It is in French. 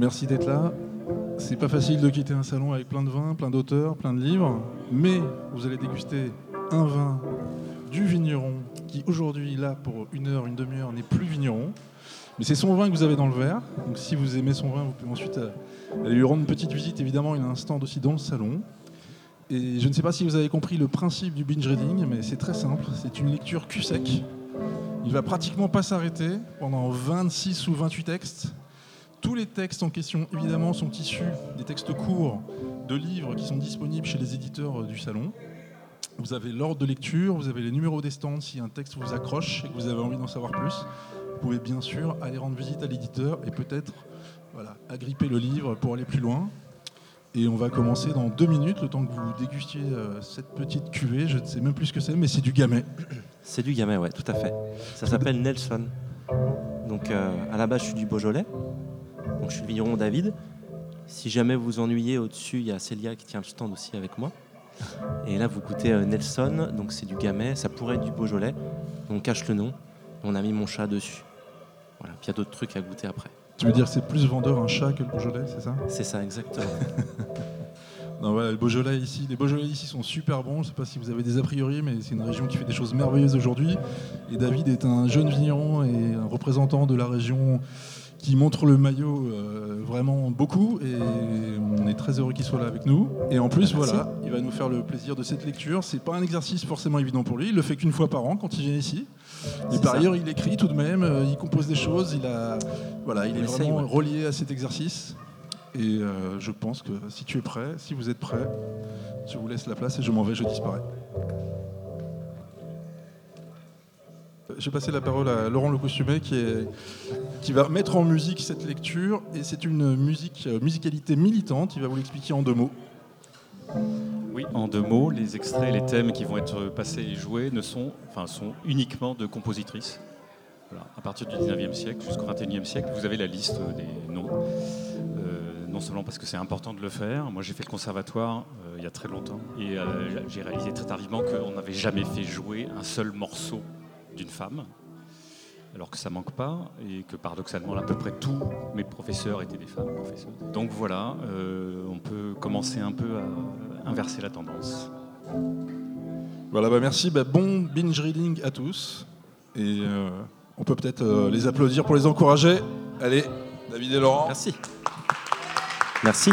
Merci d'être là. C'est pas facile de quitter un salon avec plein de vins, plein d'auteurs, plein de livres, mais vous allez déguster un vin du vigneron qui aujourd'hui, là, pour une heure, une demi-heure, n'est plus vigneron. Mais c'est son vin que vous avez dans le verre. Donc si vous aimez son vin, vous pouvez ensuite euh, aller lui rendre une petite visite. Évidemment, il a un stand aussi dans le salon. Et je ne sais pas si vous avez compris le principe du binge reading, mais c'est très simple. C'est une lecture cul sec. Il va pratiquement pas s'arrêter pendant 26 ou 28 textes. Tous les textes en question, évidemment, sont issus des textes courts de livres qui sont disponibles chez les éditeurs euh, du salon. Vous avez l'ordre de lecture, vous avez les numéros des stands si un texte vous accroche et que vous avez envie d'en savoir plus. Vous pouvez bien sûr aller rendre visite à l'éditeur et peut-être voilà, agripper le livre pour aller plus loin. Et on va commencer dans deux minutes, le temps que vous dégustiez euh, cette petite cuvée. Je ne sais même plus ce que c'est, mais c'est du gamay. C'est du gamay, ouais, tout à fait. Ça s'appelle Nelson. Donc euh, à la base, je suis du Beaujolais. Donc je suis le vigneron David. Si jamais vous vous ennuyez, au-dessus, il y a Célia qui tient le stand aussi avec moi. Et là, vous goûtez euh, Nelson, donc c'est du gamay. Ça pourrait être du Beaujolais. On cache le nom. On a mis mon chat dessus. Voilà. Puis il y a d'autres trucs à goûter après. Tu veux dire que c'est plus vendeur un chat que le Beaujolais, c'est ça? C'est ça, exactement. Non, voilà, le Beaujolais ici, les Beaujolais ici sont super bons. Je ne sais pas si vous avez des a priori, mais c'est une région qui fait des choses merveilleuses aujourd'hui. Et David est un jeune vigneron et un représentant de la région qui montre le maillot euh, vraiment beaucoup. Et on est très heureux qu'il soit là avec nous. Et en plus, voilà, il va nous faire le plaisir de cette lecture. C'est pas un exercice forcément évident pour lui. Il le fait qu'une fois par an quand il vient ici. Et par ça. ailleurs, il écrit tout de même, euh, il compose des choses. Il a, voilà, il On est vraiment ouais. relié à cet exercice. Et euh, je pense que si tu es prêt, si vous êtes prêt, je vous laisse la place et je m'en vais, je disparais. Je vais passer la parole à Laurent Le Costumé qui, va mettre en musique cette lecture. Et c'est une musique, euh, musicalité militante. Il va vous l'expliquer en deux mots. Oui, en deux mots, les extraits les thèmes qui vont être passés et joués ne sont, enfin, sont uniquement de compositrices. À partir du 19e siècle jusqu'au 21e siècle, vous avez la liste des noms. Euh, non seulement parce que c'est important de le faire, moi j'ai fait le conservatoire euh, il y a très longtemps et j'ai réalisé très tardivement qu'on n'avait jamais fait jouer un seul morceau d'une femme, alors que ça manque pas et que paradoxalement à peu près tous mes professeurs étaient des femmes professeurs. Donc voilà, euh, on peut commencer un peu à inverser la tendance. Voilà, bah merci. Bah, bon binge reading à tous. Et euh, on peut peut-être euh, les applaudir pour les encourager. Allez, David et Laurent. Merci. Merci.